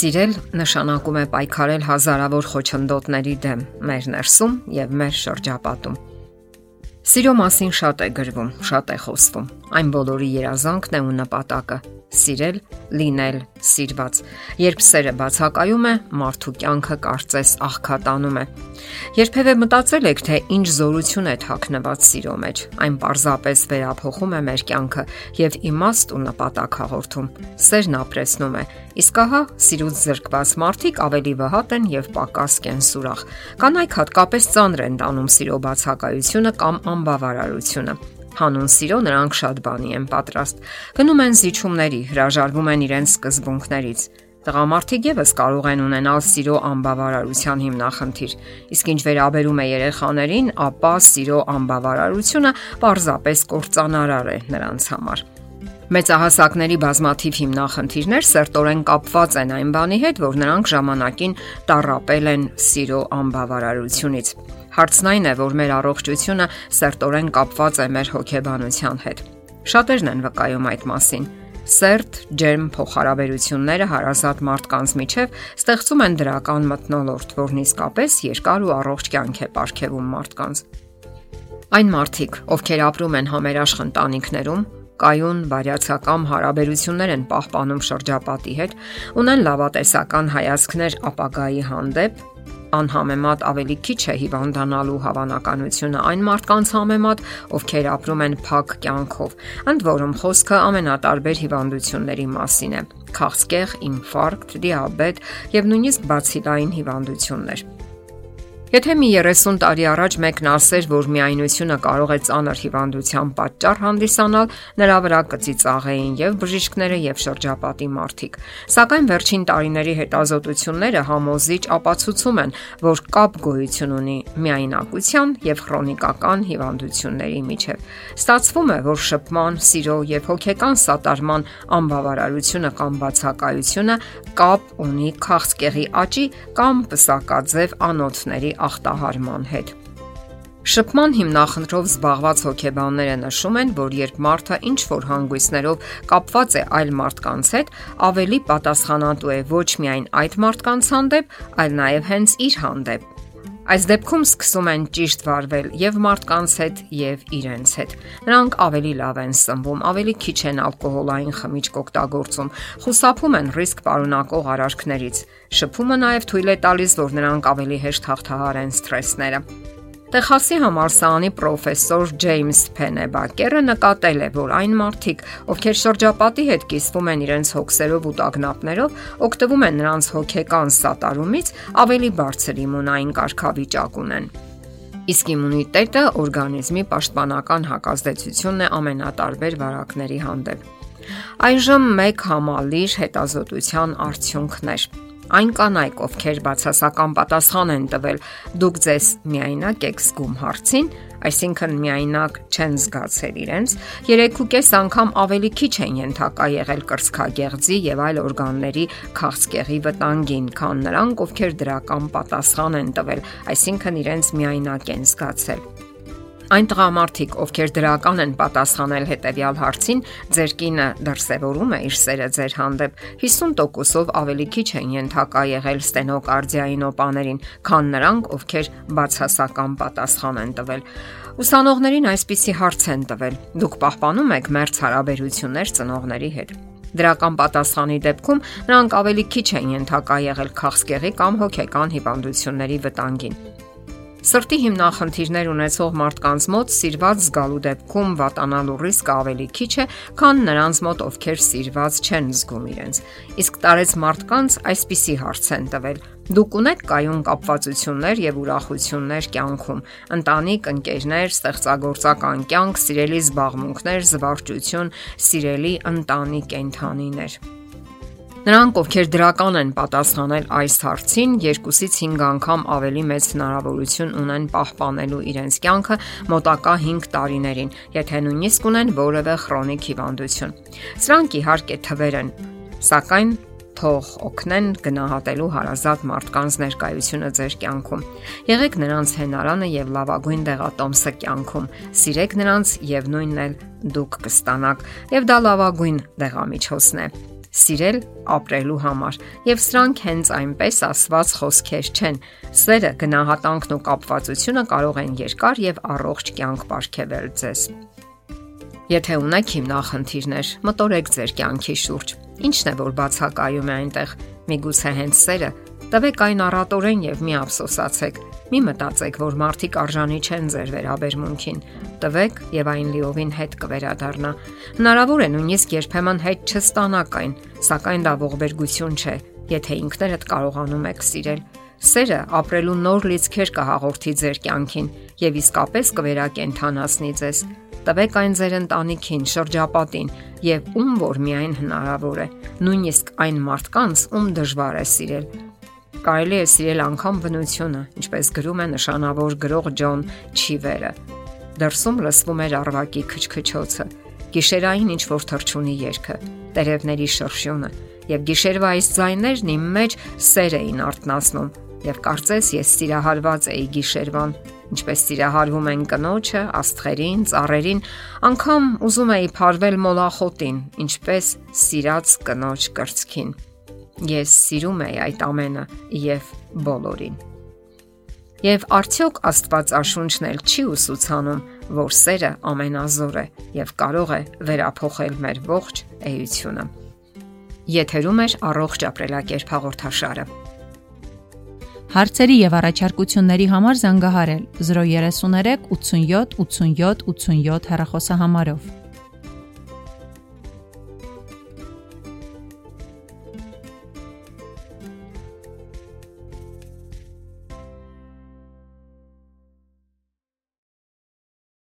Սիրել նշանակում է պայքարել հազարավոր խոչընդոտների դեմ մեր ներսում եւ մեր շրջապատում։ Սիրո մասին շատ է գրվում, շատ է խոսվում։ Այն բոլորի երազանքն է ու նպատակը՝ սիրել, լինել սիրված։ Երբ սերը բացակայում է, մարդու կյանքը կարծես աղքատանում է։ Երբևէ մտածել եք, թե ինչ զորություն է թաքնված սիրո մեջ։ Այն պարզապես վերափոխում է մեր կյանքը եւ իմաստ ու նպատակ հաղորդում։ Սերն ապրեսնում է։ Իսկ ահա սիրուց զրկված մարդիկ ավելի վհատ են եւ պակաս կենսուրախ։ Կանայք հատկապես ծանր են տանում սիրո բացակայությունը կամ անբավարարությունը հանուն սիրո նրանք շատ բանի են պատրաստ։ Գնում են զիջումների, հրաժարվում են իրենց սկզբունքներից։ Տղամարդիկ եւս կարող են ունենալ սիրո անբավարարության հիմնախնդիր։ Իսկ ինչ վերաբերում է երեխաներին, ապա սիրո անբավարարությունը պարզապես կործանարար է նրանց համար։ Մեծահասակների բազմաթիվ հիմնախնդիրներ սերտորեն կապված են այն բանի հետ, որ նրանք ժամանակին տարապել են սիրո անբավարարությունից։ Հարցն այն է, որ մեր առողջությունը սերտորեն կապված է մեր հոգեբանության հետ։ Շատերն են վկայում այդ մասին։ Սերտ ջերմ փոխհարաբերությունները հարազատ մարդկանց միջև ստեղծում են դրական մթնոլորտ, որն իսկապես երկար ու առողջ կյանք է ապարգևում մարդկանց։ Այն մարդիկ, ովքեր ապրում են համերաշխ ընտանիքներում, կայուն բարյացակամ հարաբերություններ են պահպանում շրջապատի հետ, ունեն լավատեսական հայացքներ ապագայի հանդեպ, անհամեմատ ավելի քիչ է հիվանդանալու հավանականությունը այն մարդկանց համեմատ, ովքեր ապրում են փակ կյանքով։ Ընդ որում խոսքը ամենատարբեր հիվանդությունների մասին է՝ քաղցկեղ, ինֆարկտ, դիաբետ եւ նույնիսկ բացիլային հիվանդություններ։ Եթե մի 30 տարի առաջ մեկն ասեր, որ միայնությունը կարող է ծանր հիվանդության պատճառ հանդիսանալ, նրա վրա կծիծաղեին եւ բժիշկները եւ շրջապատի մարդիկ։ Սակայն վերջին տարիների հետազոտությունները համոզիչ ապացուցում են, որ կապ գոյություն ունի միայնակության եւ քրոնիկական հիվանդությունների միջև։ Ստացվում է, որ շփման, սիրո եւ հոգեկան սատարման անբավարարությունը կամ բացակայությունը կապ ունի քաղցկեղի աճի կամ պսակաձև անոթների ախտահարման հետ։ Շփման հիմնախնդրով զբաղված հոգեբանները նշում են, որ երբ մարդը ինչ որ հանգույցներով կապված է այլ մարդկանց հետ, ավելի պատասխանատու է ոչ միայն այդ մարդկանց հանդեպ, այլ նաև հենց իր հանդեպ։ Այս դեպքում սկսում են ճիշտ վարվել եւ մարդկանց հետ եւ իրենց հետ։ Նրանք ավելի լավ են սնվում, ավելի քիչ են ալկոհոլային խմիչք օգտագործում, խուսափում են ռիսկ պարունակող արարքներից։ Շփումը նաեւ թույլ է տալիս, որ նրանք ավելի հեշտ հաղթահարեն սթրեսները։ Տեխասի համալսարանի պրոֆեսոր Ջեյմս Փենեբակերը նկատել է, որ այն մարդիկ, ովքեր շրջապատի հետ կիսվում են իրենց հոգսերով ու տագնապներով, օգտվում են նրանց հոգեկան սատարումից, ավելի բարձր իմունային կարգավիճակ ունեն։ Իսկ իմունիտետը օրգանիզմի պաշտպանական հակազդեցությունն է ամենատարբեր վարակների հանդեպ։ Այժմ մեկ համալիր հետազոտության արդյունքներ Այն կանայք, ովքեր բացասական պատասխան են տվել, դուք ձեզ միայնակ եք զգում հարցին, այսինքն միայնակ չեն զգացել իրենց, 3.5 անգամ ավելի քիչ են ենթակա եղել կրծքագեղձի եւ այլ օրգանների քաղցկեղի վտանգին, քան նրանք, ովքեր դրական պատասխան են տվել, այսինքն իրենց միայնակ են զգացել։ Այն տղամարդիկ, ովքեր դրական են պատասխանել հետեւյալ հարցին, ձեր կինը դրսևորում է իր սերը ձեր հանդեպ 50%-ով ավելի քիչ են ենթակա եղել ստենոկարդիային օպաներին, քան նրանք, ովքեր բացասական պատասխան են տվել։ Ուսանողներին այսպիսի հարց են տվել. Դուք պահպանում եք մերց հարաբերություններ ծնողների հետ։ Դրական պատասխանի դեպքում նրանք ավելի քիչ են ենթակա եղել քաղցկեղի կամ հոգեկան հիվանդությունների վտանգին։ Սրտի հիմնախնդիրներ ունեցող մարդկանց մոտ սիրված զգալու դեպքում վատանալու ռիսկը ավելի քիչ է, քան նրանց մոտ, ովքեր սիրված չեն զգում իրենց։ Իսկ տարեց մարդկանց այսպիսի հարց են տվել. Դուք ունեք կայուն կապվածություններ եւ ուրախություններ կյանքում, ընտանիք, ընկերներ, ստեղծագործական կյանք, սիրելի զբաղմունքներ, զվարճություն, սիրելի ընտանիք կենթանիներ։ Նրանք, ովքեր դրական են պատասխանել այս հարցին, 2-ից 5 անգամ ավելի մեծ հնարավորություն ունեն պահպանելու իրենց կյանքը մոտակա 5 տարիներին, եթե նույնիսկ ունեն որևէ քրոնիկ հիվանդություն։ Սրանք իհարկե թվեր են, սակայն թող օգնեն գնահատելու հարազատ մարդկանց ներկայությունը ձեր կյանքում։ Եղեք նրանց հենարանը եւ լավագույն դեղատոմսը կյանքում։ Սիրեք նրանց եւ նույնն էլ դուք կստանաք, եւ դա լավագույն դեղամիջոցն է։ սիրել ապրելու համար, եւ սրանք հենց այնպես ասված խոսքեր չեն։ Սերը, գնահատանքն ու կապվածությունը կարող են երկար եւ առողջ կյանք ապարգևել ձեզ։ Եթե ունեք հիմնախնդիրներ, մտորեք ձեր կյանքի շուրջ։ Ինչն է որ բացակայում է այնտեղ։ Միգուցե հենց սերը Տվեք այն առատորեն եւ մի ափսոսացեք։ Մի մտածեք, որ մարդիկ արժանի չեն ձեր վերաբերմունքին։ Տվեք եւ այն լիովին հետ կվերադառնա։ Հնարավոր է նույնիսկ երբեմն հետ չստանաք այն, սակայն դա ողբերգություն չէ, եթե ինքներդ կարողանում եք սիրել։ Սերը ապրելու նոր լիցքեր կհաղորդի ձեր կյանքին եւ իսկապես կվերակենդանացնի ձեզ։ Տվեք այն ձեր ընտանիքին, շրջապատին եւ ում որ միայն հնարավոր է, նույնիսկ այն մարդկանց, ում դժվար է սիրել Կարելի է սիրել անգամ բնությունը, ինչպես գրում է նշանավոր գրող Ջոն Չիվերը։ Դրսում լսվում էր արվակի քչքչոցը, գիշերային ինչ որ թրջունի երգը, տերևների շրշյունը, եւ գիշերվա այս ձայներն իմ մեջ սեր էին արտնասնում, եւ կարծես ես սիրահարված էի գիշերվան, ինչպես սիրահարվում են կնոջը, աստղերին, ծառերին, անգամ ուզում էի փարվել մոլախոտին, ինչպես սիրած կնոջ կրծքին։ Ես սիրում եի այդ ամենը եւ բոլորին։ Եվ արդյոք Աստվածաշունչն էլ չի ուսուցանում, որ սերը ամենազոր է եւ կարող է վերափոխել մեր ողջ էությունը։ Եթերում է առողջ ապրելակերպ հաղորդաշարը։ Հարցերի եւ առաջարկությունների համար զանգահարել 033 87 87 87 հեռախոսահամարով։